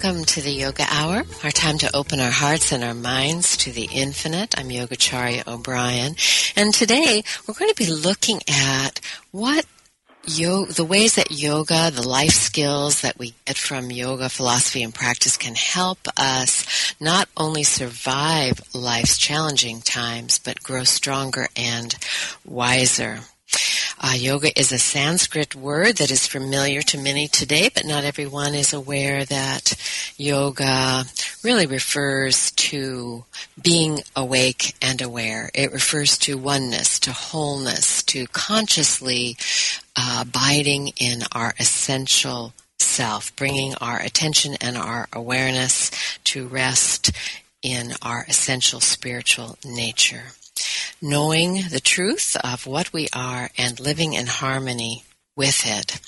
Welcome to the Yoga Hour, our time to open our hearts and our minds to the infinite. I'm Yogacharya O'Brian, and today we're going to be looking at what yo- the ways that yoga, the life skills that we get from yoga philosophy and practice can help us not only survive life's challenging times, but grow stronger and wiser. Uh, yoga is a Sanskrit word that is familiar to many today, but not everyone is aware that yoga really refers to being awake and aware. It refers to oneness, to wholeness, to consciously uh, abiding in our essential self, bringing our attention and our awareness to rest in our essential spiritual nature knowing the truth of what we are and living in harmony with it.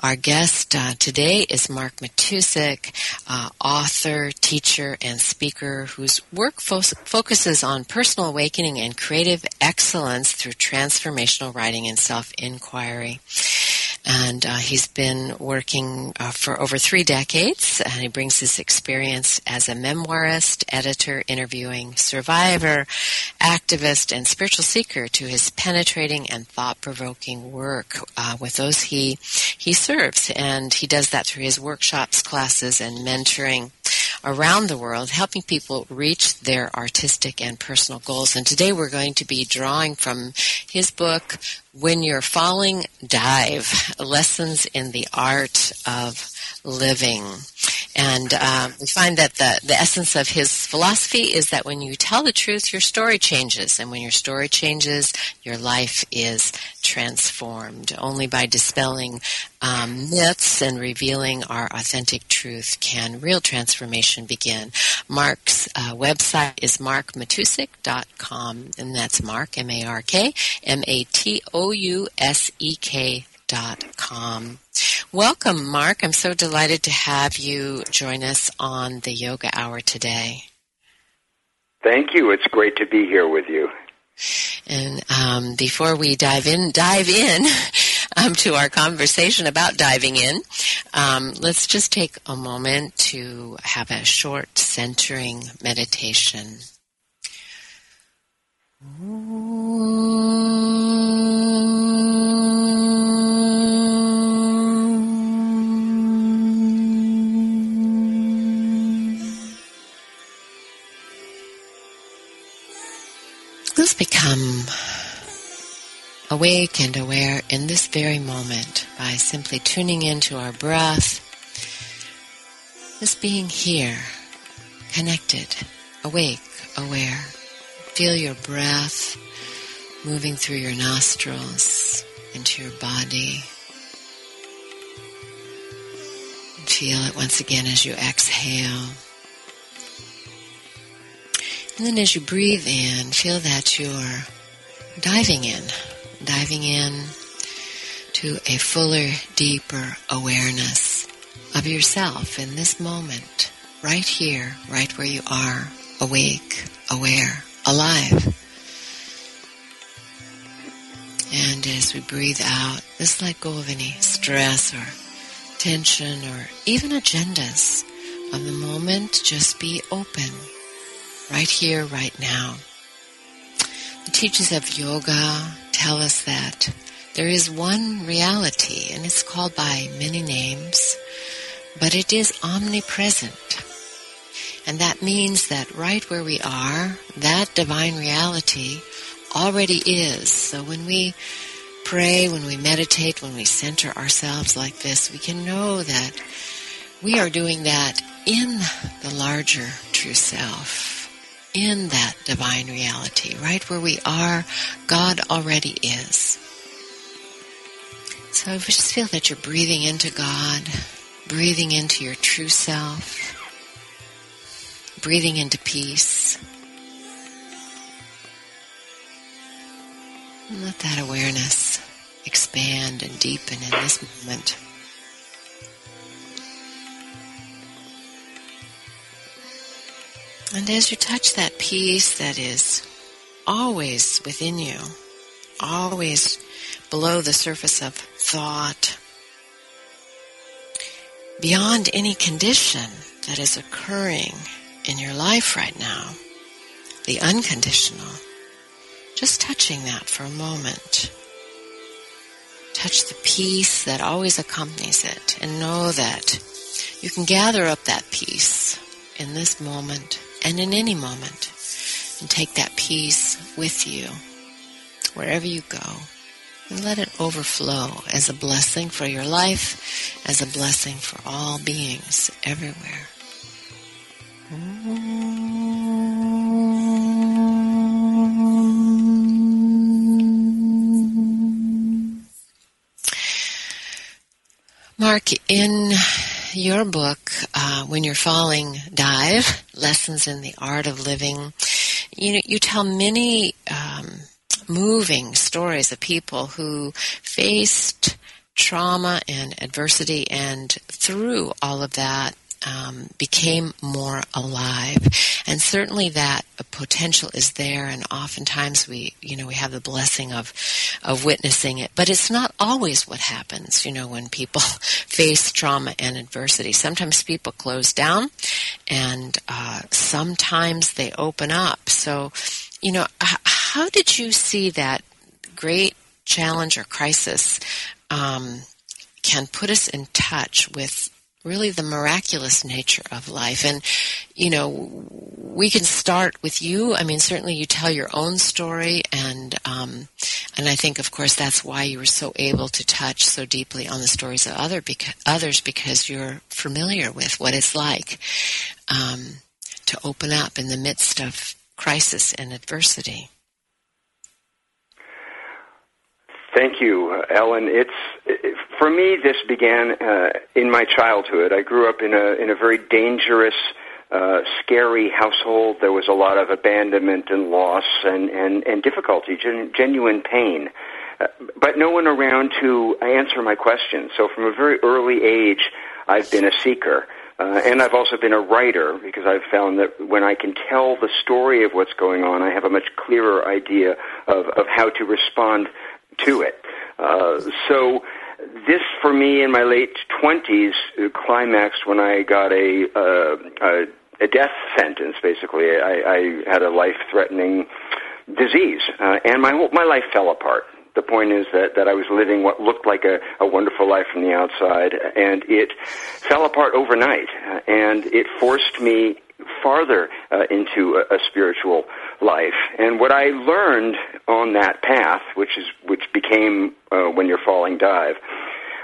Our guest uh, today is Mark Matousek, uh, author, teacher, and speaker whose work fo- focuses on personal awakening and creative excellence through transformational writing and self-inquiry and uh, he's been working uh, for over three decades and he brings his experience as a memoirist editor interviewing survivor activist and spiritual seeker to his penetrating and thought-provoking work uh, with those he he serves. And he does that through his workshops classes and mentoring around the world, helping people reach their artistic and personal goals. And today we're going to be drawing from his book, When You're Falling, Dive, Lessons in the Art of Living. And um, we find that the, the essence of his philosophy is that when you tell the truth, your story changes. And when your story changes, your life is transformed. Only by dispelling um, myths and revealing our authentic truth can real transformation begin. Mark's uh, website is markmatousek.com, and that's Mark, M-A-R-K, M-A-T-O-U-S-E-K dot com. Welcome, Mark. I'm so delighted to have you join us on the Yoga Hour today. Thank you. It's great to be here with you. And um, before we dive in, dive in um, to our conversation about diving in, um, let's just take a moment to have a short centering meditation. Let's awake and aware in this very moment by simply tuning into our breath, just being here, connected, awake, aware. Feel your breath moving through your nostrils into your body. Feel it once again as you exhale. And then as you breathe in, feel that you're diving in, diving in to a fuller, deeper awareness of yourself in this moment, right here, right where you are, awake, aware, alive. And as we breathe out, just let go of any stress or tension or even agendas of the moment. Just be open right here, right now. The teachings of yoga tell us that there is one reality, and it's called by many names, but it is omnipresent. And that means that right where we are, that divine reality already is. So when we pray, when we meditate, when we center ourselves like this, we can know that we are doing that in the larger true self in that divine reality. Right where we are, God already is. So just feel that you're breathing into God, breathing into your true self, breathing into peace. And let that awareness expand and deepen in this moment. And as you touch that peace that is always within you, always below the surface of thought, beyond any condition that is occurring in your life right now, the unconditional, just touching that for a moment. Touch the peace that always accompanies it and know that you can gather up that peace in this moment and in any moment. And take that peace with you wherever you go. And let it overflow as a blessing for your life, as a blessing for all beings everywhere. Mark, in your book, uh, When You're Falling Dive, Lessons in the Art of Living, you know, you tell many um, moving stories of people who faced trauma and adversity and through all of that um, became more alive. And certainly that potential is there and oftentimes we, you know, we have the blessing of, of witnessing it. But it's not always what happens, you know, when people face trauma and adversity. Sometimes people close down and uh, sometimes they open up. So, you know, h- how did you see that great challenge or crisis um, can put us in touch with really the miraculous nature of life. And, you know, we can start with you. I mean, certainly you tell your own story and, um, and I think, of course, that's why you were so able to touch so deeply on the stories of other beca- others because you're familiar with what it's like, um, to open up in the midst of crisis and adversity. Thank you, Ellen. It's for me. This began uh, in my childhood. I grew up in a in a very dangerous, uh, scary household. There was a lot of abandonment and loss and and and difficulty, gen- genuine pain. Uh, but no one around to answer my questions. So from a very early age, I've been a seeker. Uh, and I've also been a writer because I've found that when I can tell the story of what's going on, I have a much clearer idea of, of how to respond to it. Uh, so this, for me, in my late twenties, uh, climaxed when I got a, uh, a a death sentence. Basically, I, I had a life-threatening disease, uh, and my whole my life fell apart. The point is that, that I was living what looked like a, a wonderful life from the outside, and it fell apart overnight, uh, and it forced me farther uh, into a, a spiritual life. And what I learned on that path, which is which became uh, when you're falling dive,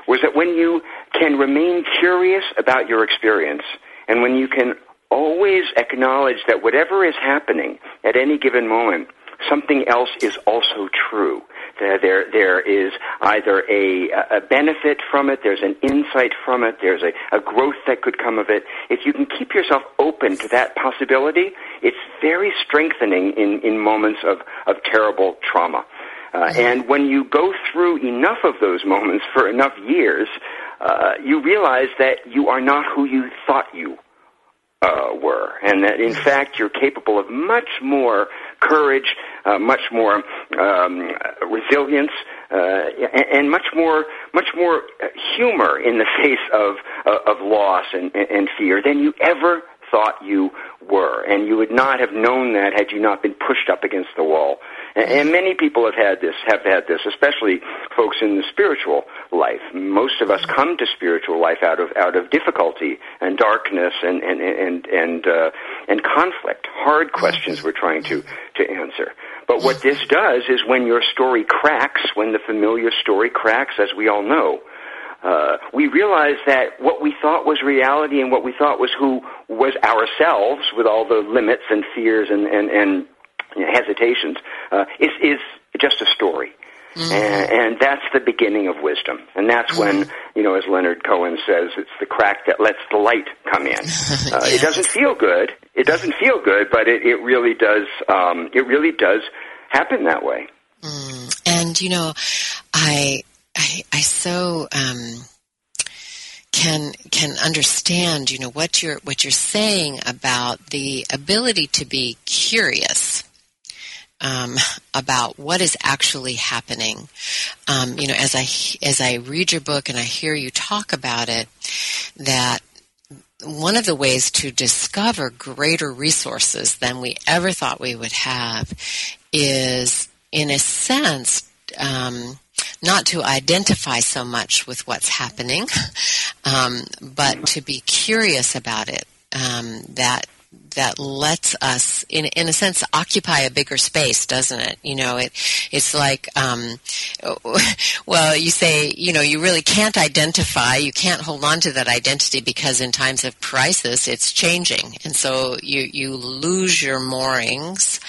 was that when you can remain curious about your experience, and when you can always acknowledge that whatever is happening at any given moment something else is also true. There, there is either a, a benefit from it, there's an insight from it, there's a, a growth that could come of it. If you can keep yourself open to that possibility, it's very strengthening in, in moments of, of terrible trauma. Uh, and when you go through enough of those moments for enough years, uh, you realize that you are not who you thought you uh, were, and that in fact you're capable of much more courage, uh, much more um, resilience, uh, and, and, much more much more humor in the face of uh, of loss and, and fear than you ever thought you were, and you would not have known that had you not been pushed up against the wall. And, many people have had this, have had this, especially folks in the spiritual life. Most of us come to spiritual life out of out of difficulty and darkness and and and and uh, and conflict, hard questions we're trying to to answer. But what this does is when your story cracks, when the familiar story cracks, as we all know, uh, we realize that what we thought was reality and what we thought was who was ourselves, with all the limits and fears and and, and hesitations, uh, is is just a story. Mm-hmm. And, and, that's the beginning of wisdom. And that's mm-hmm. when, you know, as Leonard Cohen says, it's the crack that lets the light come in. Uh, yes. It doesn't feel good. It doesn't feel good, but it, it really does. Um, it really does happen that way. Mm. And you know, I I, I so um, can can understand, you know, what you're what you're saying about the ability to be curious um, about what is actually happening. Um, you know, as I as I read your book and I hear you talk about it, that one of the ways to discover greater resources than we ever thought we would have is, in a sense, um, not to identify so much with what's happening, um, but to be curious about it. Um, that that lets us, in in a sense, occupy a bigger space, doesn't it? You know, it it's like, um, well, you say, you know, you really can't identify, you can't hold on to that identity because in times of crisis, it's changing, and so you you lose your moorings.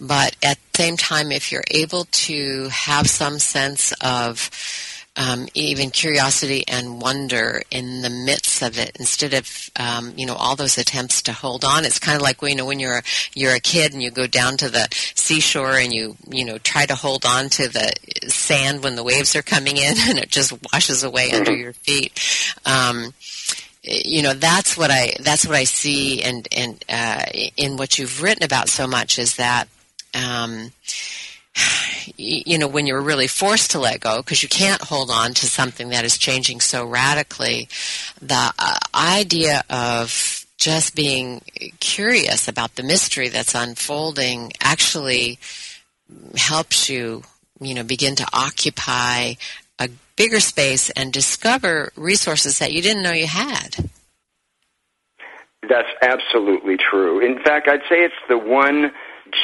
But at the same time, if you're able to have some sense of um, even curiosity and wonder in the midst of it instead of um, you know all those attempts to hold on. It's kind of like you know when you're a, you're a kid and you go down to the seashore and you you know try to hold on to the sand when the waves are coming in and it just washes away under your feet. Um, you know that's what I that's what I see and and uh, in what you've written about so much is that um, you know, when you're really forced to let go because you can't hold on to something that is changing so radically, the uh, idea of just being curious about the mystery that's unfolding actually helps you, you know, begin to occupy a bigger space and discover resources that you didn't know you had. That's absolutely true. In fact, I'd say it's the one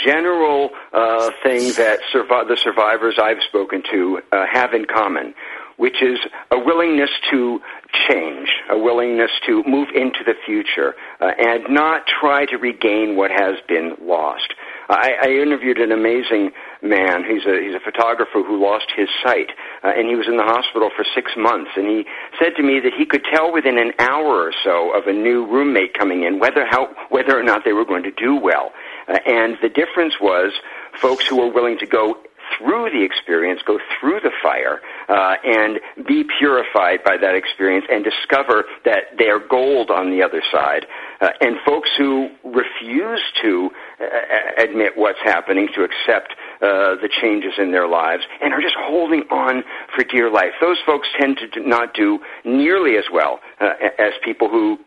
general uh, thing that survi- the survivors I've spoken to uh, have in common, which is a willingness to change, a willingness to move into the future, uh, and not try to regain what has been lost. I, I interviewed an amazing man. He's a he's a photographer who lost his sight, uh, and he was in the hospital for six months. And he said to me that he could tell within an hour or so of a new roommate coming in whether how whether or not they were going to do well. And the difference was folks who were willing to go through the experience, go through the fire, uh, and be purified by that experience and discover that they are gold on the other side. Uh, and folks who refuse to uh, admit what's happening, to accept uh, the changes in their lives, and are just holding on for dear life. Those folks tend to not do nearly as well uh, as people who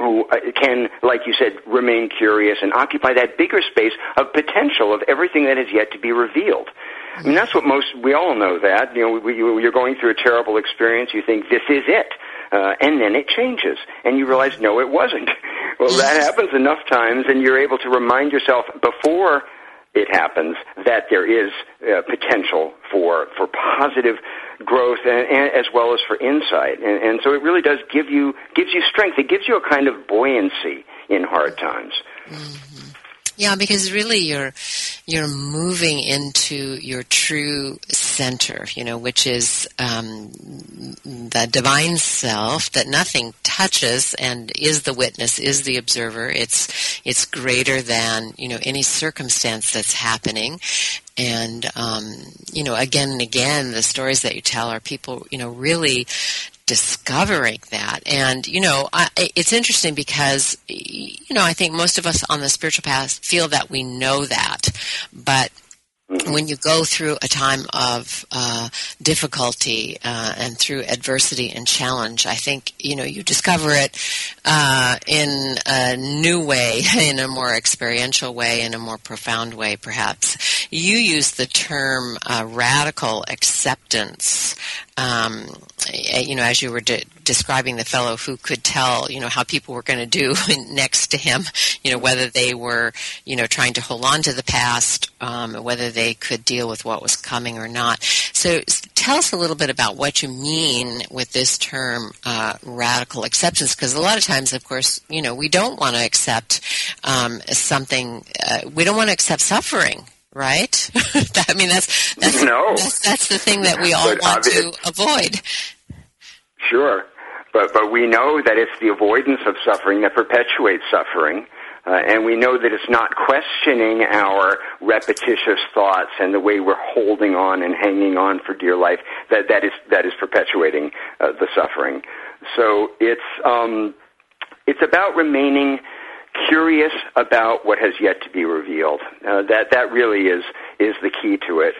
who uh, can, like you said, remain curious and occupy that bigger space of potential of everything that is yet to be revealed. I mean, that's what most, we all know that. You know, you're going through a terrible experience, you think, this is it. Uh, and then it changes, and you realize, no, it wasn't. well, that happens enough times, and you're able to remind yourself before it happens that there is uh, potential for for positive growth and, and, as well as for insight. And, and so it really does give you gives you strength. It gives you a kind of buoyancy in hard times. Mm-hmm. Yeah, because really you're you're moving into your true center, you know, which is um, the divine self that nothing touches and is the witness, is the observer. It's it's greater than you know any circumstance that's happening, and um, you know again and again the stories that you tell are people you know really discovering that. And, you know, I, it's interesting because, you know, I think most of us on the spiritual path feel that we know that. But Mm-hmm. when you go through a time of uh, difficulty uh, and through adversity and challenge, I think you know you discover it uh, in a new way, in a more experiential way, in a more profound way, perhaps. You use the term uh, radical acceptance. Um, you know, as you were de- describing the fellow who could tell, you know, how people were going to do next to him, you know, whether they were, you know, trying to hold on to the past, um, whether they could deal with what was coming or not. So tell us a little bit about what you mean with this term, uh, radical acceptance, because a lot of times, of course, you know, we don't want to accept um, something, uh, we don't want to accept suffering right? I mean, that's that's, no. that's, that's the thing that we all but want to avoid. Sure, but but we know that it's the avoidance of suffering that perpetuates suffering. Uh, and we know that it's not questioning our repetitious thoughts and the way we're holding on and hanging on for dear life that that is that is perpetuating uh, the suffering. So it's um, it's about remaining curious about what has yet to be revealed. Uh, that that really is is the key to it.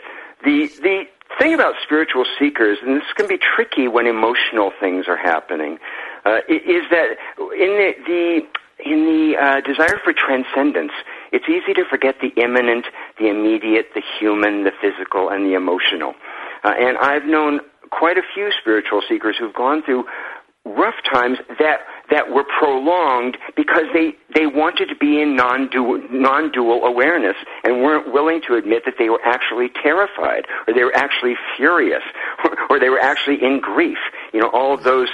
The the thing about spiritual seekers, and this can be tricky when emotional things are happening, uh, is that in the, the in the uh, desire for transcendence, it's easy to forget the imminent, the immediate, the human, the physical, and the emotional. Uh, and I've known quite a few spiritual seekers who've gone through rough times that that were prolonged because they they wanted to be in non-dual, non-dual awareness and weren't willing to admit that they were actually terrified or they were actually furious or, or they were actually in grief. You know all of those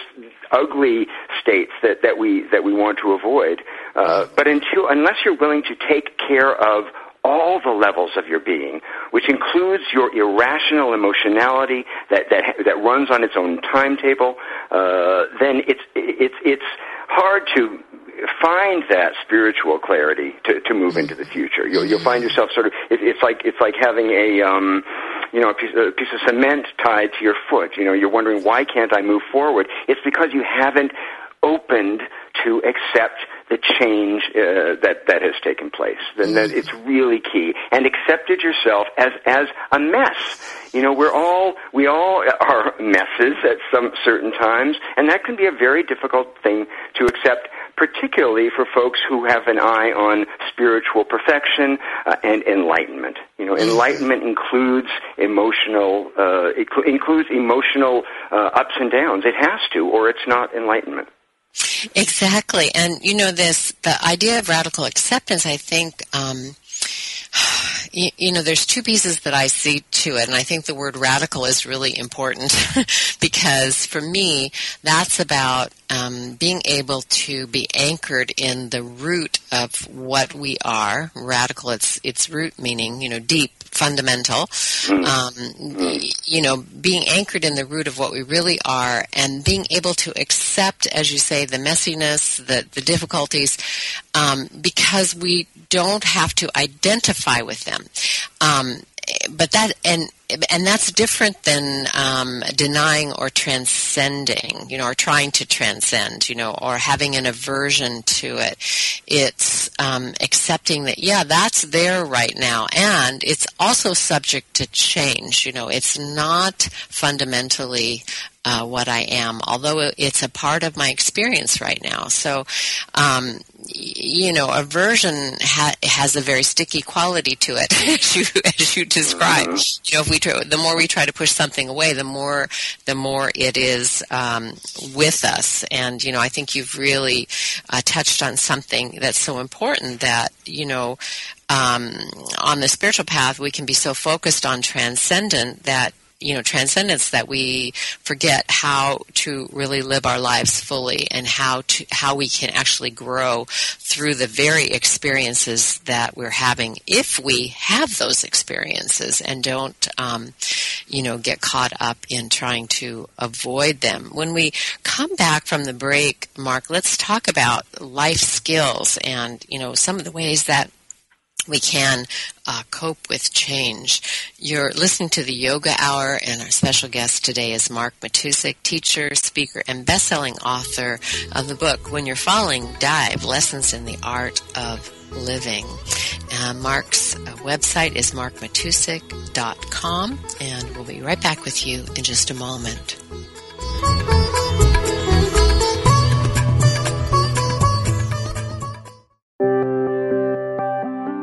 ugly states that that we that we want to avoid. Uh, but until unless you're willing to take care of all the levels of your being, which includes your irrational emotionality that, that, that runs on its own timetable, uh, then it's, it's, it's hard to find that spiritual clarity to, to move into the future. You'll, you'll find yourself sort of, it, it's like, it's like having a, um, you know, a piece, a piece of cement tied to your foot. You know, you're wondering, why can't I move forward? It's because you haven't opened to accept the change uh, that that has taken place. Then that it's really key, and accepted yourself as as a mess. You know, we're all we all are messes at some certain times, and that can be a very difficult thing to accept. Particularly for folks who have an eye on spiritual perfection uh, and enlightenment. You know, enlightenment includes emotional, uh, it includes emotional uh, ups and downs. It has to, or it's not enlightenment. Exactly. And, you know, this, the idea of radical acceptance, I think, um, you, you, know, there's two pieces that I see to it, and I think the word radical is really important because for me, that's about um, being able to be anchored in the root of what we are. Radical, its its root meaning, you know, deep, fundamental. Mm-hmm. Um, mm-hmm. you know, being anchored in the root of what we really are, and being able to accept, as you say, the messiness, the the difficulties, um, because we don't have to identify with them. Um, but that and and that's different than um, denying or transcending, you know, or trying to transcend, you know, or having an aversion to it. It's um, accepting that, yeah, that's there right now, and it's also subject to change. You know, it's not fundamentally uh, what I am, although it's a part of my experience right now. So, um, you know, aversion ha- has a very sticky quality to it, as you as you describe. Mm-hmm. You know, if we try, the more we try to push something away, the more the more it is um, with us. And you know, I think you've really uh, touched on something that's so important that you know. Um, on the spiritual path, we can be so focused on transcendent that you know transcendence that we forget how to really live our lives fully and how to how we can actually grow through the very experiences that we're having. If we have those experiences and don't um, you know get caught up in trying to avoid them. When we come back from the break mark let's talk about life skills and you know some of the ways that we can uh, cope with change. You're listening to the Yoga Hour, and our special guest today is Mark Matousek, teacher, speaker, and best-selling author of the book "When You're Falling, Dive: Lessons in the Art of Living." Uh, Mark's uh, website is markmatousek.com, and we'll be right back with you in just a moment.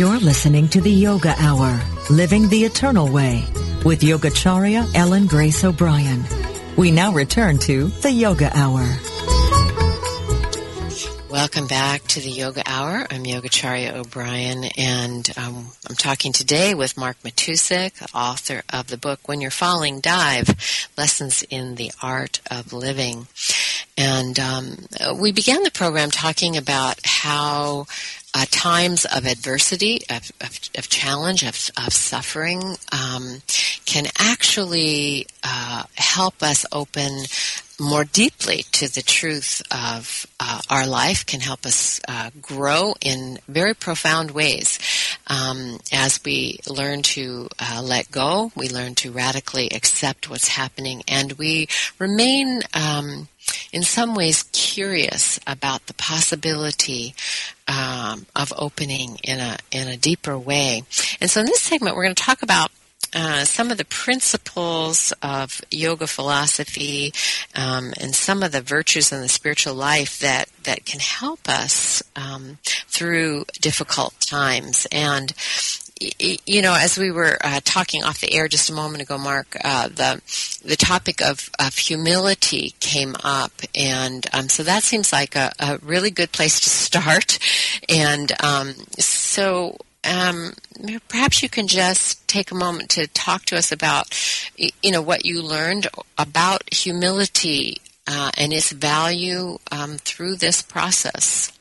You're listening to the Yoga Hour, Living the Eternal Way, with Yogacharya Ellen Grace O'Brian. We now return to the Yoga Hour. Welcome back to the Yoga Hour. I'm Yogacharya O'Brian, and um, I'm talking today with Mark Matousek, author of the book "When You're Falling, Dive: Lessons in the Art of Living." And um, we began the program talking about how uh, times of adversity, of, of, of challenge, of, of suffering, um, can actually uh, help us open more deeply to the truth of uh, our life, can help us uh, grow in very profound ways. Um, as we learn to uh, let go, we learn to radically accept what's happening, and we remain. Um, in some ways curious about the possibility um, of opening in a in a deeper way. And so in this segment, we're going to talk about uh, some of the principles of yoga philosophy um, and some of the virtues in the spiritual life that that can help us um, through difficult times. And you know, as we were uh, talking off the air just a moment ago, Mark, uh, the the topic of, of humility came up, and um, so that seems like a, a, really good place to start. And um, so, um, perhaps you can just take a moment to talk to us about, you know, what you learned about humility uh, and its value um, through this process.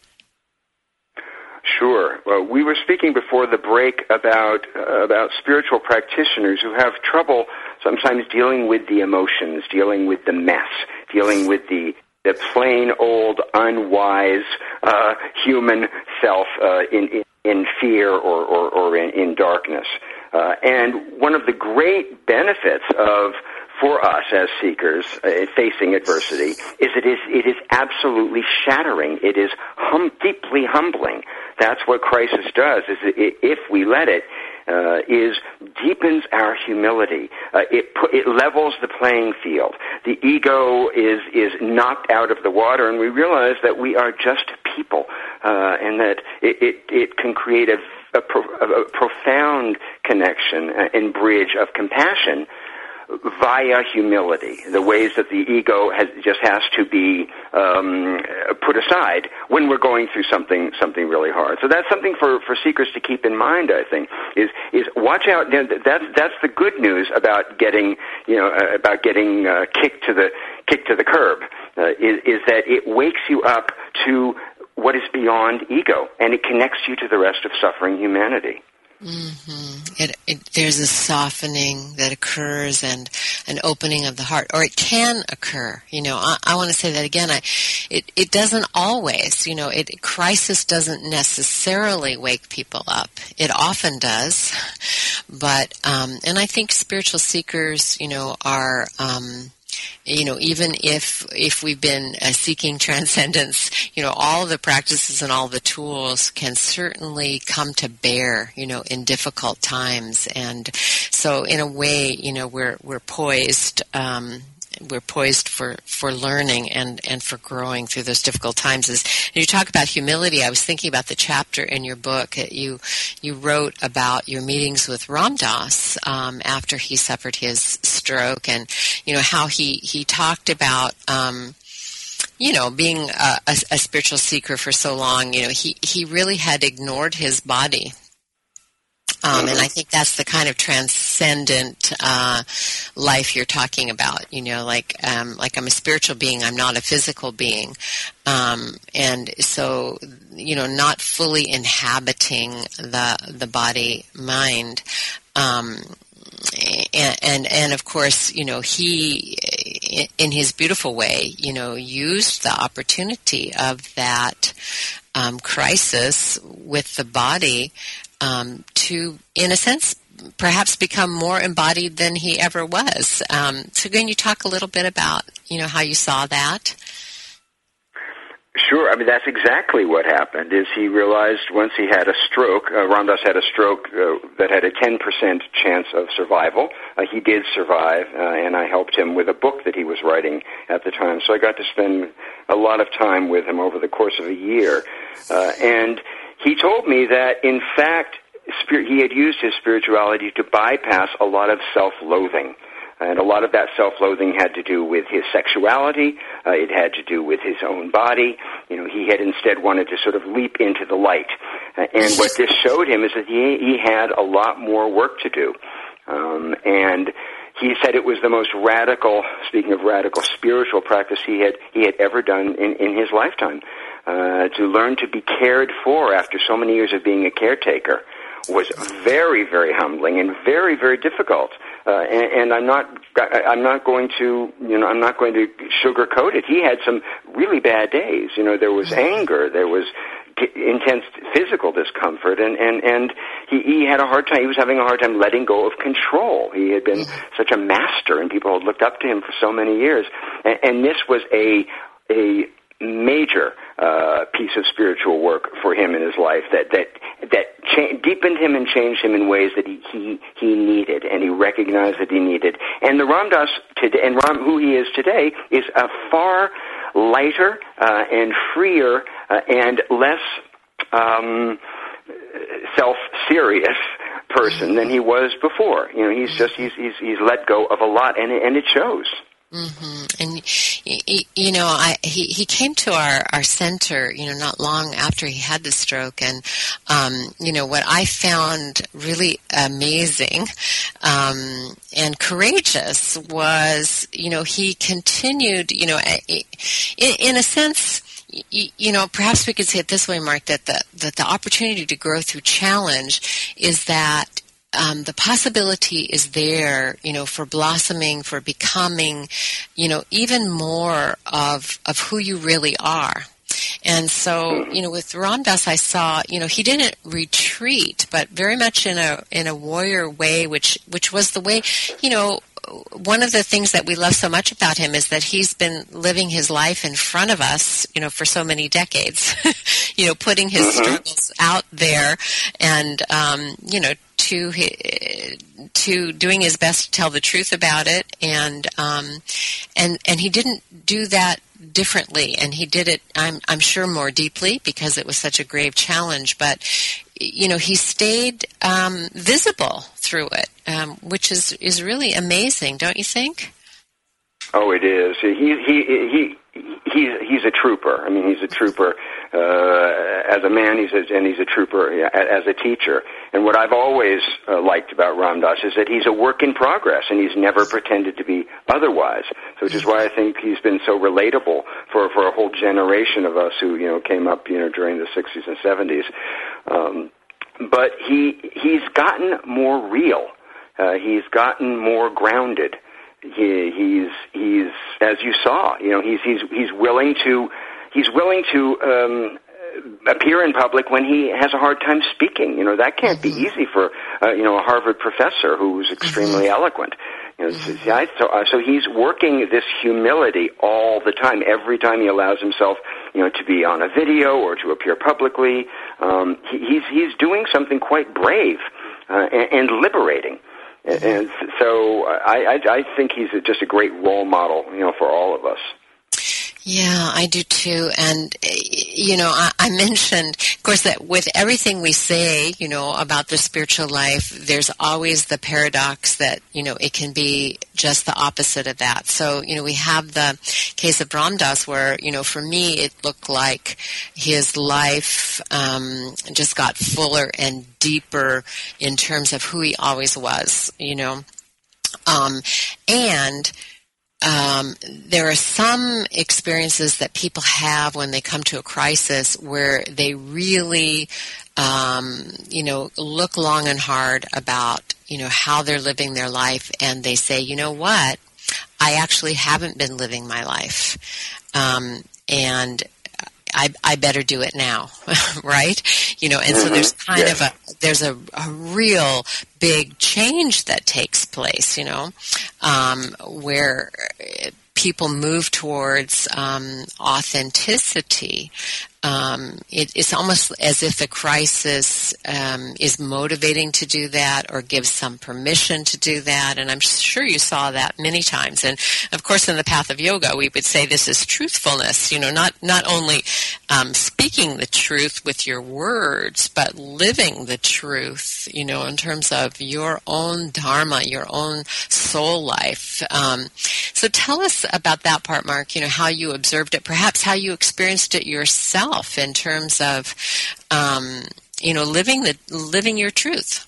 Sure. Well, we were speaking before the break about uh, about spiritual practitioners who have trouble sometimes dealing with the emotions, dealing with the mess, dealing with the the plain old unwise uh, human self uh, in, in in fear or or, or in, in darkness. Uh, and one of the great benefits of for us as seekers uh, facing adversity is it is it is absolutely shattering. It is hum, deeply humbling. That's what crisis does. Is it, if we let it, uh, is deepens our humility. Uh, it it levels the playing field. The ego is is knocked out of the water, and we realize that we are just people, uh, and that it, it it can create a a, pro, a profound connection and bridge of compassion via humility, the ways that the ego has, just has to be um, put aside when we're going through something something really hard. So that's something for, for seekers to keep in mind. I think is is watch out. That's that's the good news about getting you know uh, about getting uh, kicked to the kicked to the curb uh, is, is that it wakes you up to what is beyond ego and it connects you to the rest of suffering humanity. Mm-hmm. It, it, there's a softening that occurs and an opening of the heart, or it can occur. You know, I, I want to say that again. I, it, it doesn't always. You know, it crisis doesn't necessarily wake people up. It often does, but um, and I think spiritual seekers, you know, are. Um, you know, even if if we've been uh, seeking transcendence, you know, all the practices and all the tools can certainly come to bear, you know, in difficult times. And so, in a way, you know, we're we're poised. Um, we're poised for, for learning and, and for growing through those difficult times. As you talk about humility, I was thinking about the chapter in your book that you you wrote about your meetings with Ram Dass um, after he suffered his stroke, and you know how he he talked about. Um, you know, being a, a, a spiritual seeker for so long, you know, he, he really had ignored his body um, and I think that's the kind of transcendent uh, life you're talking about. You know, like um, like I'm a spiritual being, I'm not a physical being, um, and so you know, not fully inhabiting the the body mind. Um, and, and and of course, you know, he, in his beautiful way, you know, used the opportunity of that um, crisis with the body um, to, in a sense, perhaps become more embodied than he ever was. Um, so, can you talk a little bit about, you know, how you saw that? Sure. I mean, that's exactly what happened. Is he realized once he had a stroke, uh, Ram Dass had a stroke uh, that had a 10% chance of survival. Uh, he did survive, uh, and I helped him with a book that he was writing at the time. So I got to spend a lot of time with him over the course of a year. Uh, and he told me that, in fact, he had used his spirituality to bypass a lot of self-loathing. And a lot of that self-loathing had to do with his sexuality. Uh, it had to do with his own body. You know, he had instead wanted to sort of leap into the light. Uh, and what this showed him is that he, he had a lot more work to do. Um, and he said it was the most radical, speaking of radical spiritual practice he had, he had ever done in, in his lifetime. Uh, to learn to be cared for after so many years of being a caretaker was very, very humbling and very, very difficult. Uh, and, and I'm not, I'm not going to, you know, I'm not going to sugarcoat it. He had some really bad days. You know, there was anger, there was intense physical discomfort, and and and he, he had a hard time. He was having a hard time letting go of control. He had been such a master, and people had looked up to him for so many years. And, and this was a a major uh, piece of spiritual work for him in his life that that that cha- deepened him and changed him in ways that he, he he needed and he recognized that he needed. And the Ram Dass today, and Ram who he is today is a far lighter uh, and freer uh, and less um, self-serious person than he was before. You know, he's just he's he's he's let go of a lot, and and it shows. Mm-hmm. And you know, I he he came to our our center, you know, not long after he had the stroke, and um, you know what I found really amazing um, and courageous was, you know, he continued, you know, in, in a sense you know, perhaps we could say it this way, Mark, that the, that the opportunity to grow through challenge is that um, the possibility is there, you know, for blossoming, for becoming, you know, even more of of who you really are. And so, you know, with Ram Dass, I saw, you know, he didn't retreat, but very much in a in a warrior way, which which was the way, you know, one of the things that we love so much about him is that he's been living his life in front of us, you know, for so many decades. you know, putting his mm-hmm. struggles out there, and um, you know, to to doing his best to tell the truth about it, and um, and and he didn't do that differently, and he did it. I'm I'm sure more deeply because it was such a grave challenge, but you know, he stayed um, visible through it, um, which is is really amazing, don't you think? Oh, it is. He he he he's he's a trooper. I mean, he's a trooper uh, as a man. He's a, and he's a trooper as a teacher. And what I've always uh, liked about Ram Dass is that he's a work in progress, and he's never pretended to be otherwise. So, which is why I think he's been so relatable for for a whole generation of us who you know came up you know during the '60s and '70s. Um, but he he's gotten more real. Uh, he's gotten more grounded he, he's he's as you saw, you know, he's he's he's willing to he's willing to um, appear in public when he has a hard time speaking. You know, that can't be mm-hmm. easy for uh, you know a Harvard professor who's extremely mm-hmm. eloquent. You know, so, so, uh, so he's working this humility all the time. Every time he allows himself, you know, to be on a video or to appear publicly, um, he, he's he's doing something quite brave uh, and, and liberating. And so I, I, I think he's just a great role model, you know, for all of us. Yeah, I do too. And, you know, I, I, mentioned, of course, that with everything we say, you know, about the spiritual life, there's always the paradox that, you know, it can be just the opposite of that. So, you know, we have the case of Ram Dass where, you know, for me, it looked like his life um, just got fuller and deeper in terms of who he always was, you know. Um, and um, there are some experiences that people have when they come to a crisis where they really, um, you know, look long and hard about, you know, how they're living their life, and they say, you know what, I actually haven't been living my life, um, and I, I better do it now, right? You know, and so there's mm-hmm. kind of a there's a, a real big change that takes place, you know, um, where people move towards um, authenticity um, it, it's almost as if the crisis um, is motivating to do that or gives some permission to do that. And I'm sure you saw that many times. And of course, in the path of yoga, we would say this is truthfulness. You know, not not only um, speaking the truth with your words, but living the truth. You know, in terms of your own dharma, your own soul life. Um, so tell us about that part, Mark. You know, how you observed it, perhaps how you experienced it yourself yourself in terms of, um, you know, living the living your truth?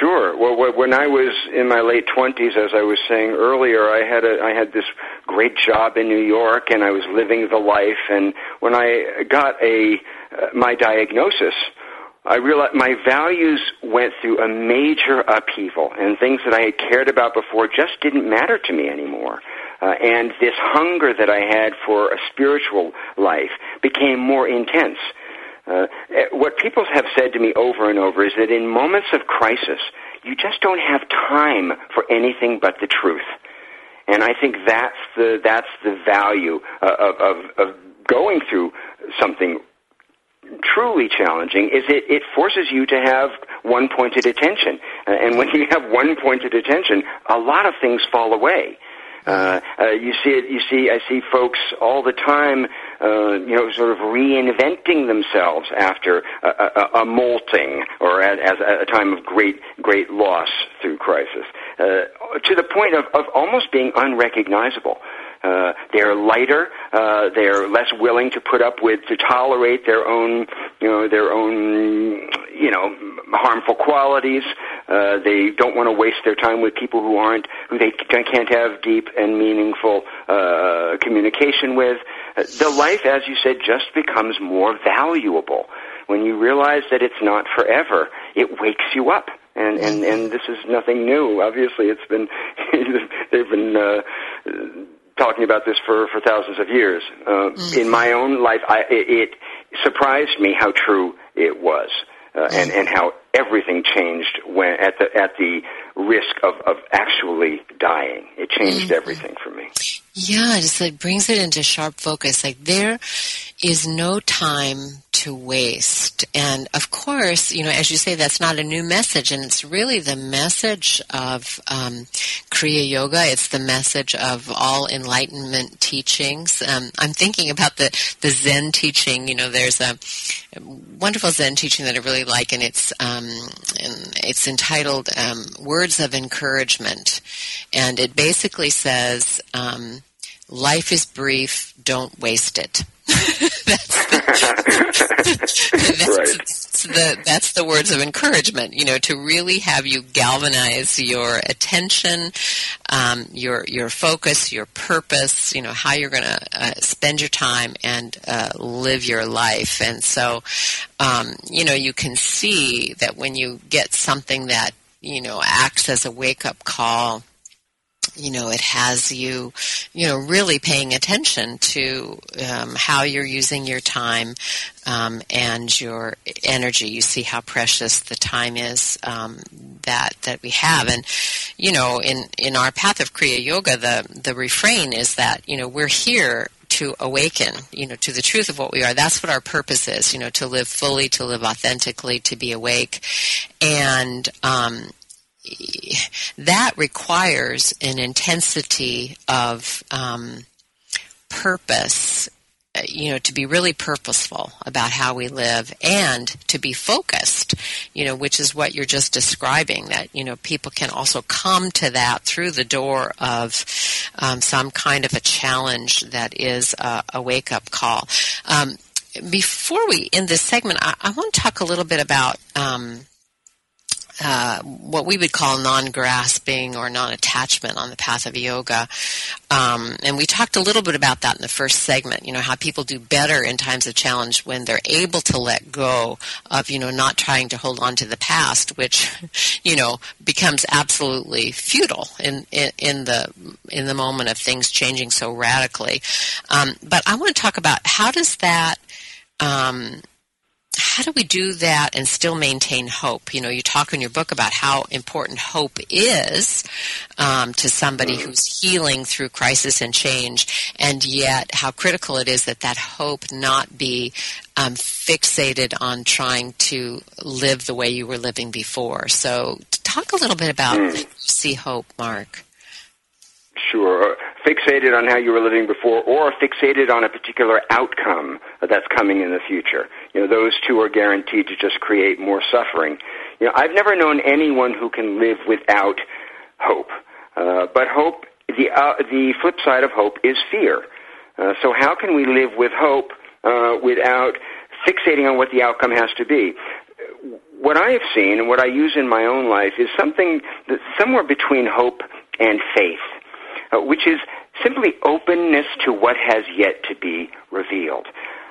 Sure. Well, when I was in my late twenties, as I was saying earlier, I had a I had this great job in New York, and I was living the life. And when I got a uh, my diagnosis, I realized my values went through a major upheaval, and things that I had cared about before just didn't matter to me anymore. Uh, and this hunger that I had for a spiritual life became more intense. Uh, eh, what people have said to me over and over is that in moments of crisis, you just don't have time for anything but the truth. And I think that's the that's the value uh, of, of, of going through something truly challenging is it, it forces you to have one pointed attention. Uh, and when you have one pointed attention, a lot of things fall away. Uh, uh, you see it. You see. I see folks all the time. Uh, you know, sort of reinventing themselves after a, a, a molting or at, as a time of great, great loss through crisis, uh, to the point of, of almost being unrecognizable. Uh, they're lighter. Uh, they're less willing to put up with, to tolerate their own, you know, their own, you know, harmful qualities. Uh, they don't want to waste their time with people who aren't, who they can't have deep and meaningful uh, communication with. Uh, the life, as you said, just becomes more valuable when you realize that it's not forever. It wakes you up and and and this is nothing new. Obviously, it's been they've been uh, talking about this for for thousands of years. Uh, mm-hmm. In my own life, I, it, it surprised me how true it was, uh, and and how everything changed when at the at the risk of of actually dying. It changed mm-hmm. everything for me. Yeah, it just like brings it into sharp focus. Like there is no time to waste. And of course, you know, as you say, that's not a new message, and it's really the message of um, Kriya Yoga. It's the message of all enlightenment teachings. Um, I'm thinking about the the Zen teaching. You know, there's a wonderful Zen teaching that I really like, and it's um, it's entitled um, "Words of Encouragement," and it basically says, um, "Life is brief. Don't waste it." that's, the, that's, right. that's, the, that's the words of encouragement. You know, to really have you galvanize your attention, um, your your focus, your purpose. You know, how you're going to uh, spend your time and uh, live your life. And so, um, you know, you can see that when you get something that you know acts as a wake up call you know, it has you, you know, really paying attention to um, how you're using your time um, and your energy. You see how precious the time is um, that that we have, and you know, in in our path of Kriya Yoga, the the refrain is that you know we're here to awaken, you know, to the truth of what we are. That's what our purpose is, you know, to live fully, to live authentically, to be awake, and um, that requires an intensity of um, purpose uh, you know, to be really purposeful about how we live and to be focused, you know, which is what you're just describing, that, you know, people can also come to that through the door of um, some kind of a challenge that is a, a wake up call. Um, before we end this segment, I, I, want to talk a little bit about um, uh, what we would call non-grasping or non-attachment on the path of yoga. Um, and we talked a little bit about that in the first segment, you know, how people do better in times of challenge when they're able to let go of, you know, not trying to hold on to the past, which, you know, becomes absolutely futile in, in, in the, in the moment of things changing so radically. Um, but I want to talk about how does that, um, how do we do that and still maintain hope? You know, you talk in your book about how important hope is um, to somebody who's healing through crisis and change, and yet how critical it is that that hope not be um, fixated on trying to live the way you were living before. So, talk a little bit about mm. see hope, Mark. Sure. Fixated on how you were living before, or fixated on a particular outcome that's coming in the future. You know, those two are guaranteed to just create more suffering. You know, I've never known anyone who can live without hope. Uh, but hope, the uh, the flip side of hope is fear. Uh, so how can we live with hope uh, without fixating on what the outcome has to be? What I have seen and what I use in my own life is something that's somewhere between hope and faith, uh, which is simply openness to what has yet to be revealed.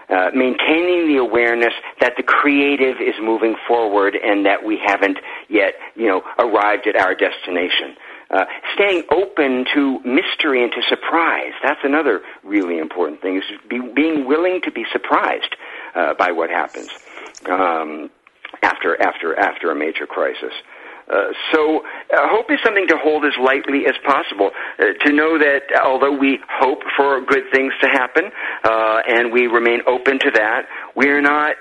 Uh, maintaining the awareness that the creative is moving forward and that we haven't yet, you know, arrived at our destination. Uh, staying open to mystery and to surprise. That's another really important thing, is be, being willing to be surprised uh, by what happens um, after, after, after a major crisis. Uh, so uh, hope is something to hold as lightly as possible. Uh, to know that although we hope for good things to happen uh, and we remain open to that, we're not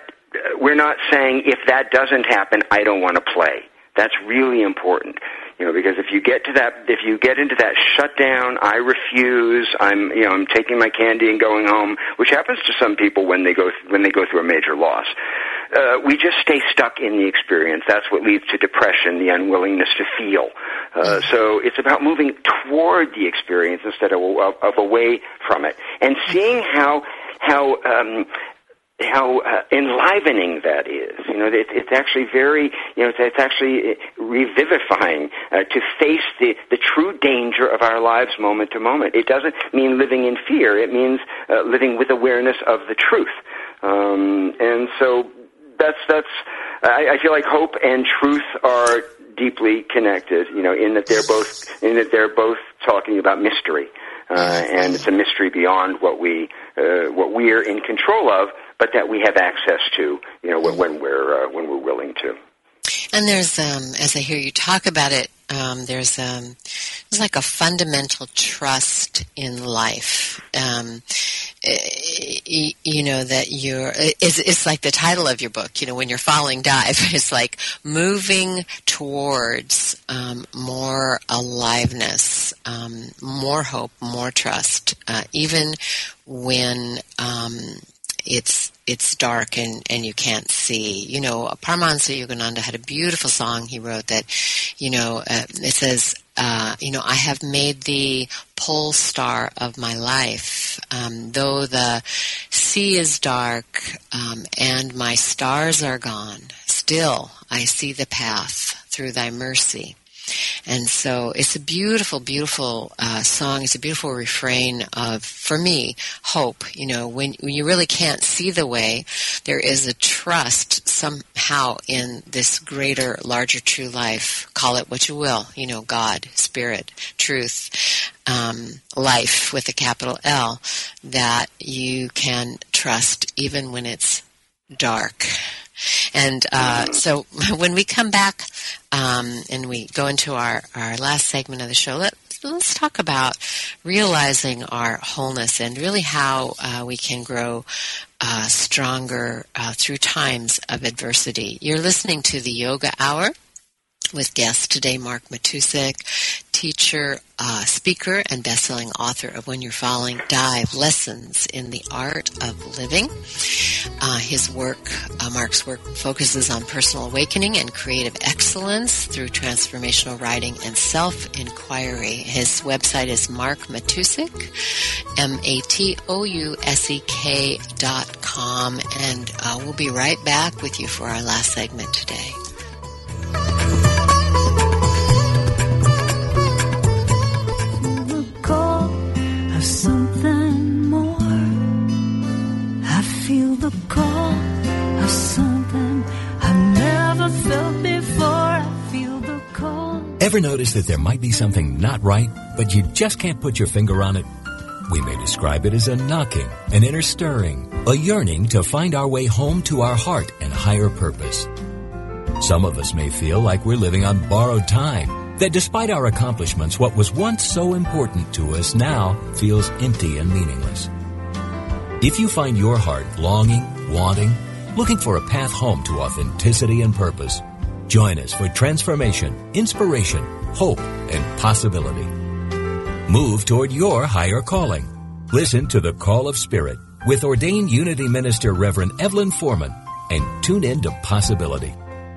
we're not saying if that doesn't happen, I don't want to play. That's really important. You know, because if you get to that, if you get into that shutdown, I refuse. I'm, you know, I'm taking my candy and going home, which happens to some people when they go when they go through a major loss. Uh, we just stay stuck in the experience. That's what leads to depression, the unwillingness to feel. Uh, so it's about moving toward the experience instead of, of, of away from it, and seeing how how um, how uh, enlivening that is. You know, it, it's actually very, you know, it's, it's actually revivifying uh, to face the, the true danger of our lives moment to moment. It doesn't mean living in fear. It means uh, living with awareness of the truth. Um, and so that's, that's, I, I feel like hope and truth are deeply connected, you know, in that they're both, in that they're both talking about mystery. Uh, and it's a mystery beyond what we uh, what we are in control of, but that we have access to, you know, when, when we're uh, when we're willing to. And there's, um, as I hear you talk about it, um, there's um, there's like a fundamental trust in life. Um, you know that you're it's, it's like the title of your book you know when you're falling dive it's like moving towards um, more aliveness um, more hope more trust uh, even when um, it's it's dark and and you can't see. You know, Paramahansa Yogananda had a beautiful song he wrote that, you know, uh, it says, uh, you know, I have made the pole star of my life, um, though the sea is dark um, and my stars are gone. Still, I see the path through thy mercy. And so it's a beautiful, beautiful uh, song. It's a beautiful refrain of, for me, hope. You know, when, when you really can't see the way, there is a trust somehow in this greater, larger, true life. Call it what you will. You know, God, Spirit, Truth, um, life with a capital L, that you can trust even when it's dark. And uh, so when we come back um, and we go into our, our last segment of the show, let, let's talk about realizing our wholeness and really how uh, we can grow uh, stronger uh, through times of adversity. You're listening to the Yoga Hour with guest today Mark Matousek, teacher, uh, speaker, and best-selling author of When You're Falling Dive Lessons in the Art of Living. Uh, his work, uh, Mark's work, focuses on personal awakening and creative excellence through transformational writing and self-inquiry. His website is Mark Matousek, M-A-T-O-U-S-E-K dot com, and uh, we'll be right back with you for our last segment today. Something more. I feel the call of something I've never felt before. I feel the call. Ever notice that there might be something not right, but you just can't put your finger on it? We may describe it as a knocking, an inner stirring, a yearning to find our way home to our heart and higher purpose. Some of us may feel like we're living on borrowed time that despite our accomplishments, what was once so important to us now feels empty and meaningless. If you find your heart longing, wanting, looking for a path home to authenticity and purpose, join us for transformation, inspiration, hope, and possibility. Move toward your higher calling. Listen to the Call of Spirit with ordained Unity Minister Reverend Evelyn Foreman and tune in to Possibility.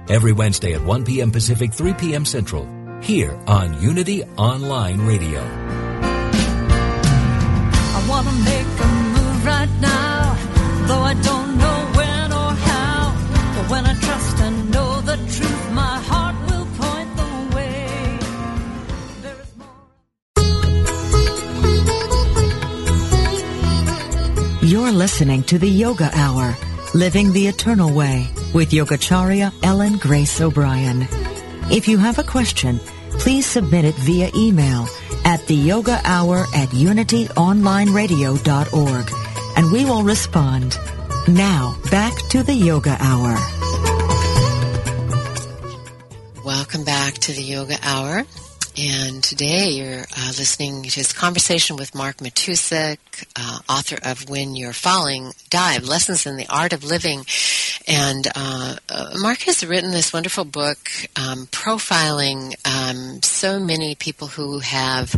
Every Wednesday at 1 p.m. Pacific, 3 p.m. Central here on Unity Online Radio. I want to make a move right now, though I don't know when or how. But when I trust and know the truth, my heart will point the way. There is more. You're listening to the Yoga Hour, Living the Eternal Way, with Yogacharya Ellen Grace O'Brian. If you have a question, please submit it via email at the yoga hour at unityonlineradio.org and we will respond. Now, back to the yoga hour. Welcome back to the yoga hour. And today you're uh, listening to his conversation with Mark Matousek, uh, author of When You're Falling, Dive, Lessons in the Art of Living. And uh, uh Mark has written this wonderful book um, profiling um, so many people who have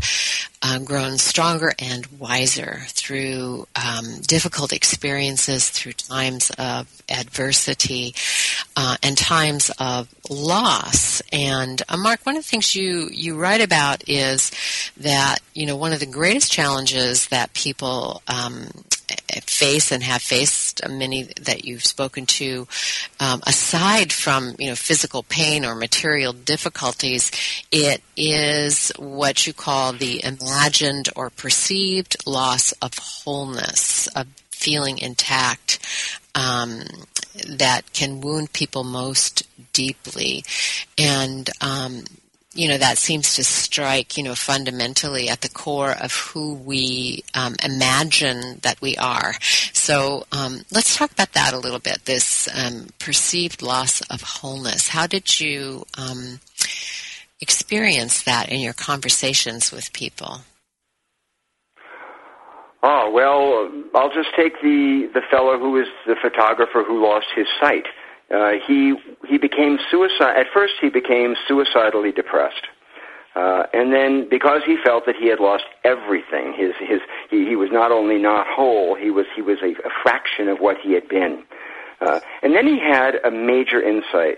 uh, grown stronger and wiser through um, difficult experiences, through times of adversity, uh, and times of loss. And uh, Mark, one of the things you you write about is that you know one of the greatest challenges that people um, face and have faced uh, many that you've spoken to um, aside from you know physical pain or material difficulties it is what you call the imagined or perceived loss of wholeness of feeling intact um, that can wound people most deeply. And um, you know, that seems to strike, you know, fundamentally at the core of who we um, imagine that we are. So um, let's talk about that a little bit. This um, perceived loss of wholeness. How did you um, experience that in your conversations with people? Oh well, I'll just take the the fellow who is the photographer who lost his sight. Uh, he he became suicide. At first, he became suicidally depressed, uh, and then because he felt that he had lost everything, his his he, he was not only not whole, he was he was a, a fraction of what he had been. Uh, and then he had a major insight.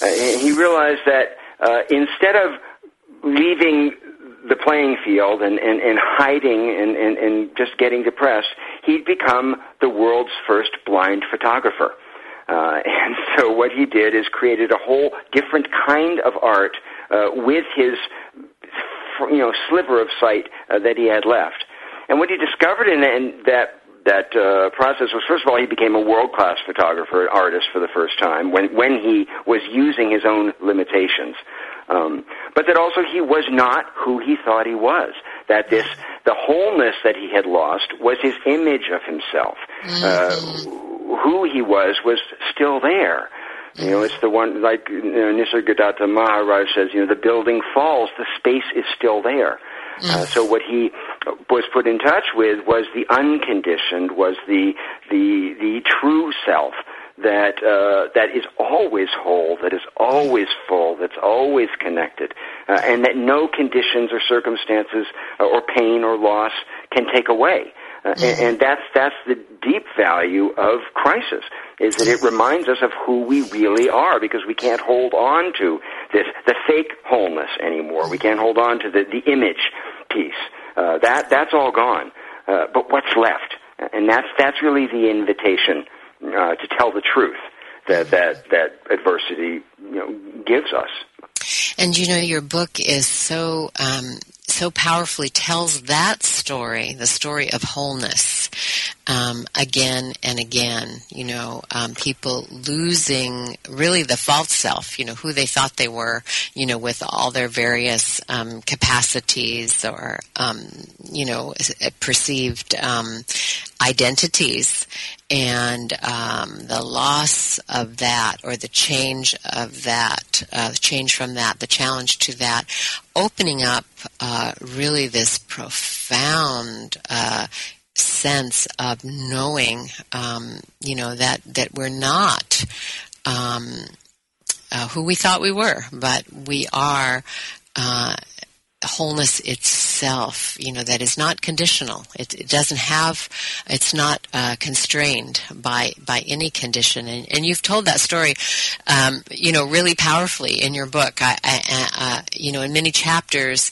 Uh, he realized that uh, instead of leaving the playing field and, and, and hiding and, and, and just getting depressed, he'd become the world's first blind photographer. Uh, and so what he did is created a whole different kind of art uh, with his you know sliver of sight uh, that he had left. And what he discovered in, in that that uh, process was first of all he became a world class photographer and artist for the first time when when he was using his own limitations. Um, but that also he was not who he thought he was. That this the wholeness that he had lost was his image of himself. Uh, who he was was still there you know, it's the one like you know, Nisargadatta Maharaj says. You know, the building falls, the space is still there. Uh, so what he was put in touch with was the unconditioned, was the the the true self that uh, that is always whole, that is always full, that's always connected, uh, and that no conditions or circumstances uh, or pain or loss can take away. And, and that's that's the deep value of crisis is that it reminds us of who we really are because we can't hold on to this the fake wholeness anymore. We can't hold on to the the image piece. Uh, that that's all gone. Uh, but what's left? And that's that's really the invitation uh, to tell the truth that that that adversity you know gives us. And you know, your book is so um, so powerfully tells that story, the story of wholeness, um, again and again. You know, um, people losing really the false self, you know, who they thought they were, you know, with all their various um, capacities or, um, you know, perceived um, identities and um, the loss of that or the change of that, uh, change from that, the challenge to that, opening up uh, really this profound uh, sense of knowing, um, you know, that that we're not. Um, uh, who we thought we were, but we are uh, wholeness itself, you know, that is not conditional. It, it doesn't have, it's not uh, constrained by by any condition. And, and you've told that story, um, you know, really powerfully in your book. I, I uh, you know, in many chapters,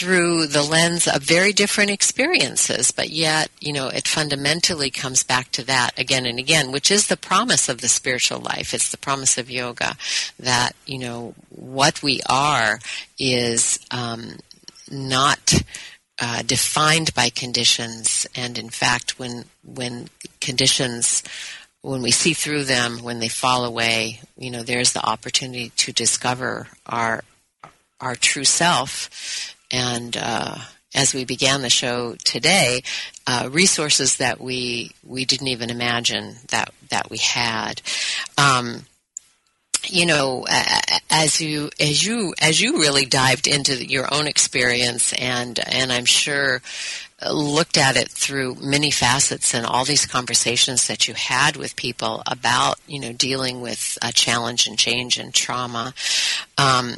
through the lens of very different experiences, but yet, you know, it fundamentally comes back to that again and again, which is the promise of the spiritual life. It's the promise of yoga that, you know, what we are is um, not uh, defined by conditions, and in fact, when when conditions when we see through them, when they fall away, you know, there's the opportunity to discover our our true self and uh, as we began the show today, uh, resources that we we didn't even imagine that that we had. Um, you know, as you as you as you really dived into your own experience, and and I'm sure looked at it through many facets and all these conversations that you had with people about you know dealing with a challenge and change and trauma. Um,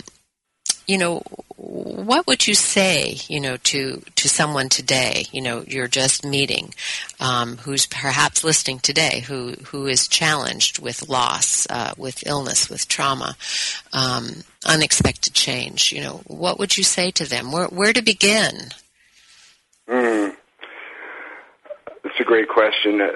you know, what would you say, you know, to to someone today, you know, you're just meeting, um, who's perhaps listening today, who who is challenged with loss, uh, with illness, with trauma, um, unexpected change. You know, what would you say to them? Where where to begin? Mm. That's a great question. Uh,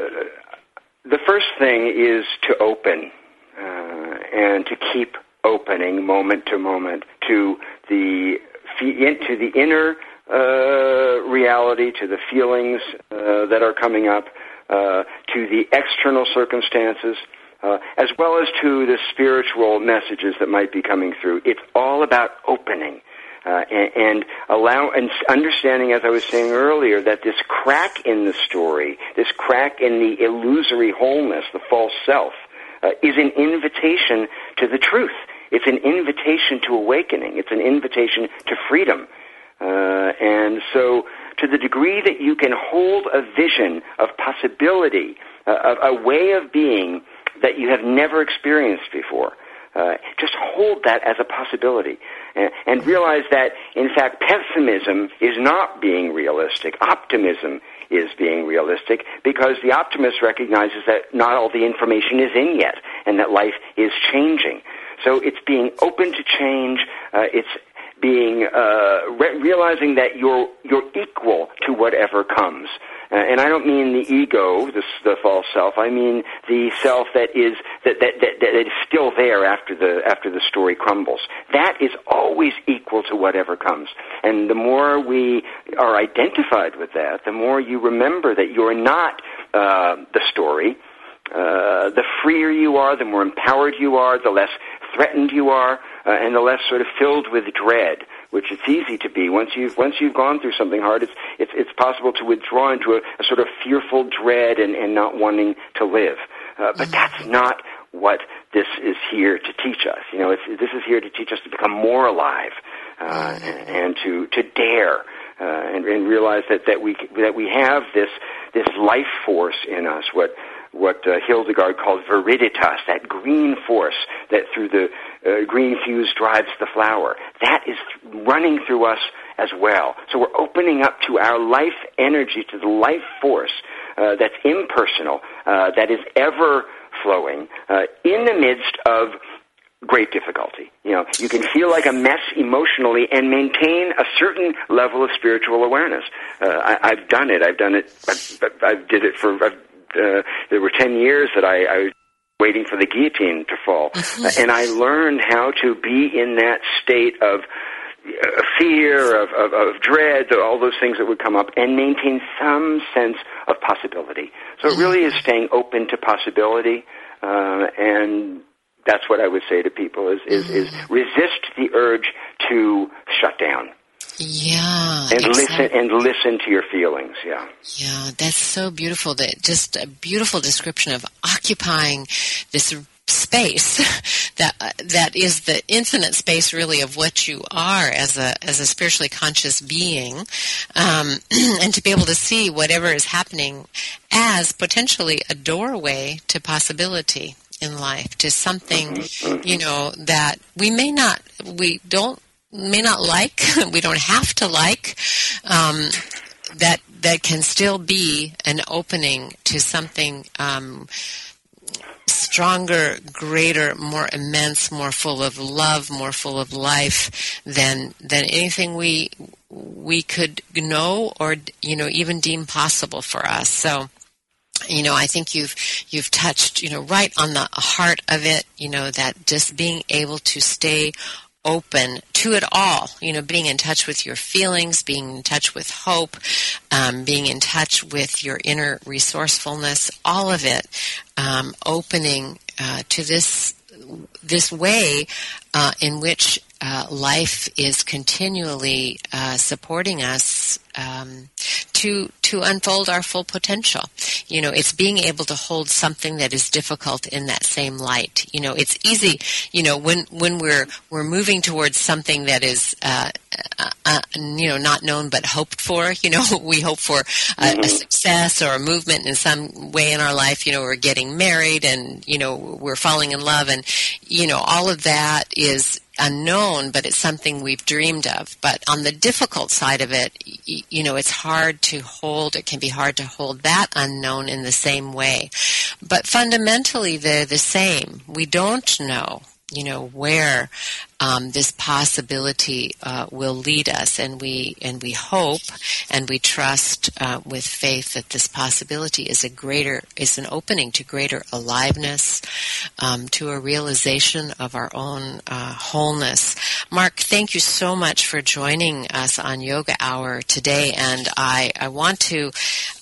the first thing is to open uh, and to keep opening moment to moment to the to the inner uh, reality, to the feelings uh, that are coming up, uh, to the external circumstances, uh, as well as to the spiritual messages that might be coming through. It's all about opening. Uh, and, and allow and understanding, as I was saying earlier, that this crack in the story, this crack in the illusory wholeness, the false self, uh, is an invitation to the truth. It's an invitation to awakening. It's an invitation to freedom. Uh, and so, to the degree that you can hold a vision of possibility, uh, a, a way of being that you have never experienced before, uh, just hold that as a possibility and, and realize that, in fact, pessimism is not being realistic. Optimism is being realistic because the optimist recognizes that not all the information is in yet and that life is changing. So it's being open to change. Uh, it's being uh, re- realizing that you're you're equal to whatever comes. Uh, and I don't mean the ego, the, the false self. I mean the self that is that, that that that is still there after the after the story crumbles. That is always equal to whatever comes. And the more we are identified with that, the more you remember that you're not uh, the story. Uh, the freer you are, the more empowered you are, the less threatened you are, uh, and the less sort of filled with dread which it's easy to be once you've once you've gone through something hard. It's it's it's possible to withdraw into a, a sort of fearful dread and, and not wanting to live. Uh, but that's not what this is here to teach us. You know, it's, this is here to teach us to become more alive uh, and, and to to dare uh, and, and realize that that we that we have this this life force in us. What what uh, Hildegard called viriditas, that green force that through the uh, green fuse drives the flower. That is th- running through us as well. So we're opening up to our life energy, to the life force uh, that's impersonal, uh, that is ever flowing uh, in the midst of great difficulty. You know, you can feel like a mess emotionally and maintain a certain level of spiritual awareness. Uh, I, I've done it. I've done it. I, I did it for. I've uh, there were 10 years that I, I was waiting for the guillotine to fall. And I learned how to be in that state of uh, fear, of, of, of dread, all those things that would come up, and maintain some sense of possibility. So it really is staying open to possibility, uh, and that's what I would say to people: is is, is mm-hmm. resist the urge to shut down. Yeah. And exactly. listen and listen to your feelings, yeah. Yeah, that's so beautiful. That just a beautiful description of occupying this space that uh, that is the infinite space really of what you are as a as a spiritually conscious being um, and to be able to see whatever is happening as potentially a doorway to possibility in life to something mm-hmm. you know that we may not we don't may not like, we don't have to like, um, that that can still be an opening to something um, stronger, greater, more immense, more full of love, more full of life than than anything we we could know or you know even deem possible for us. So you know i think you've you've touched you know right on the heart of it you know that just being able to stay open to it all. You know, being in touch with your feelings, being in touch with hope, um, being in touch with your inner resourcefulness, all of it um, opening uh, to this this way uh, in which uh, life is continually uh, supporting us um, to to unfold our full potential. You know, it's being able to hold something that is difficult in that same light. You know, it's easy. You know, when when we're we're moving towards something that is uh, uh, you know not known but hoped for. You know, we hope for a, a mm-hmm. success or a movement in some way in our life. You know, we're getting married and you know we're falling in love and you know all of that is unknown, but it's something we've dreamed of. But on the difficult side of it, you know, it's hard to hold, it can be hard to hold that unknown in the same way. But fundamentally, they're the same. We don't know you know where um, this possibility uh, will lead us, and we and we hope and we trust uh, with faith that this possibility is a greater is an opening to greater aliveness, um, to a realization of our own uh, wholeness. Mark, thank you so much for joining us on Yoga Hour today. And I, I want to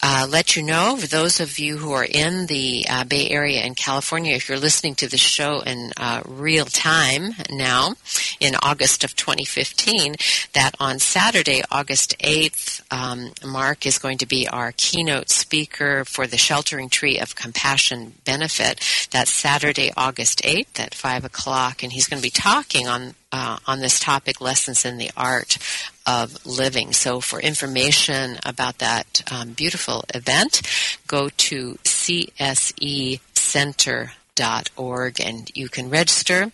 uh, let you know, for those of you who are in the uh, Bay Area in California, if you're listening to the show in uh, real time now, in August of 2015, that on Saturday, August 8th, um, Mark is going to be our keynote speaker for the Sheltering Tree of Compassion benefit. That's Saturday, August 8th at 5 o'clock, and he's going to be talking on uh, on this topic, lessons in the art of living. So, for information about that um, beautiful event, go to csecenter.org and you can register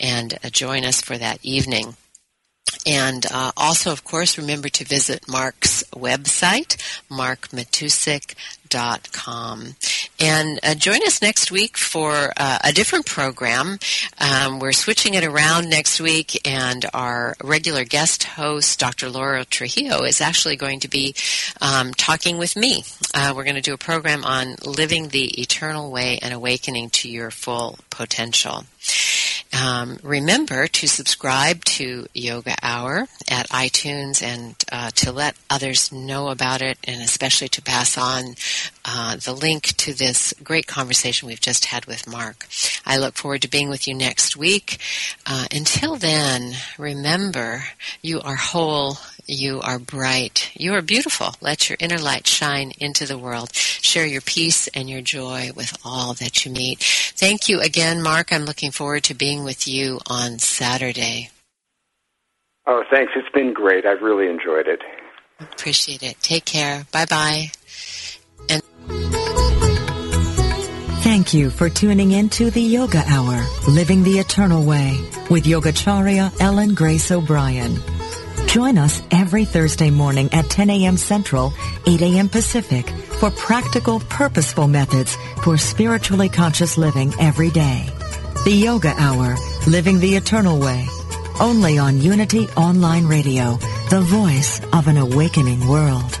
and uh, join us for that evening. And uh, also, of course, remember to visit Mark's website, markmatousek.com. And uh, join us next week for uh, a different program. Um, we're switching it around next week, and our regular guest host, Dr. Laura Trujillo, is actually going to be um, talking with me. Uh, we're going to do a program on living the eternal way and awakening to your full potential. Um, remember to subscribe to Yoga Hour at iTunes and uh, to let others know about it, and especially to pass on uh, the link to this great conversation we've just had with Mark. I look forward to being with you next week. Uh, until then, remember you are whole, you are bright, you are beautiful. Let your inner light shine into the world. Share your peace and your joy with all that you meet. Thank you again, Mark. I'm looking forward to being with you on Saturday. Oh, thanks. It's been great. I've really enjoyed it. Appreciate it. Take care. Bye bye. Thank you for tuning in to the Yoga Hour, Living the Eternal Way, with Yogacharya Ellen Grace O'Brian. Join us every Thursday morning at 10 a.m. Central, 8 a.m. Pacific for practical, purposeful methods for spiritually conscious living every day. The Yoga Hour, Living the Eternal Way, only on Unity Online Radio, the voice of an awakening world.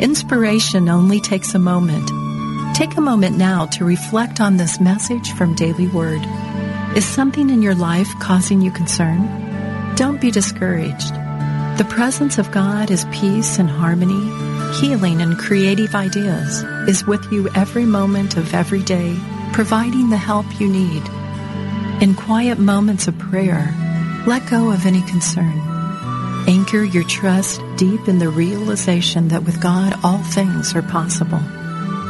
Inspiration only takes a moment. Take a moment now to reflect on this message from Daily Word. Is something in your life causing you concern? Don't be discouraged. The presence of God is peace and harmony, healing and creative ideas, is with you every moment of every day, providing the help you need. In quiet moments of prayer, let go of any concern. Anchor your trust deep in the realization that with God all things are possible.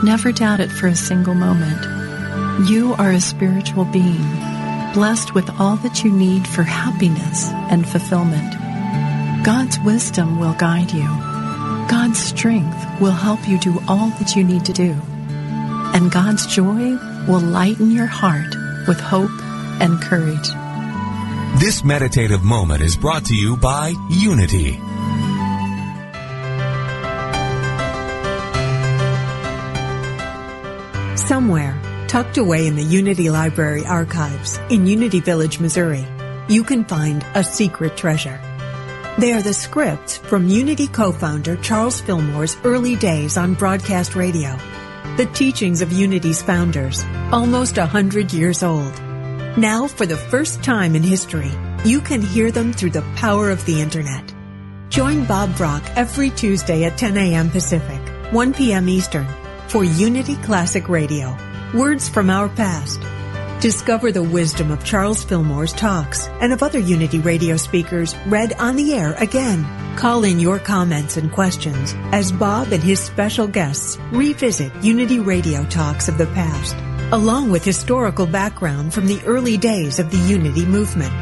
Never doubt it for a single moment. You are a spiritual being, blessed with all that you need for happiness and fulfillment. God's wisdom will guide you. God's strength will help you do all that you need to do. And God's joy will lighten your heart with hope and courage. This meditative moment is brought to you by Unity. Somewhere, Tucked away in the Unity Library archives in Unity Village, Missouri, you can find a secret treasure. They are the scripts from Unity co-founder Charles Fillmore's early days on broadcast radio. The teachings of Unity's founders, almost a hundred years old. Now, for the first time in history, you can hear them through the power of the internet. Join Bob Brock every Tuesday at 10 a.m. Pacific, 1 p.m. Eastern for Unity Classic Radio. Words from our past. Discover the wisdom of Charles Fillmore's talks and of other Unity radio speakers read on the air again. Call in your comments and questions as Bob and his special guests revisit Unity radio talks of the past, along with historical background from the early days of the Unity movement.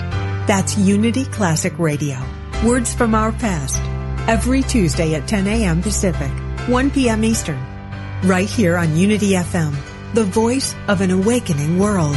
That's Unity Classic Radio. Words from our past. Every Tuesday at 10 a.m. Pacific, 1 p.m. Eastern. Right here on Unity FM, the voice of an awakening world.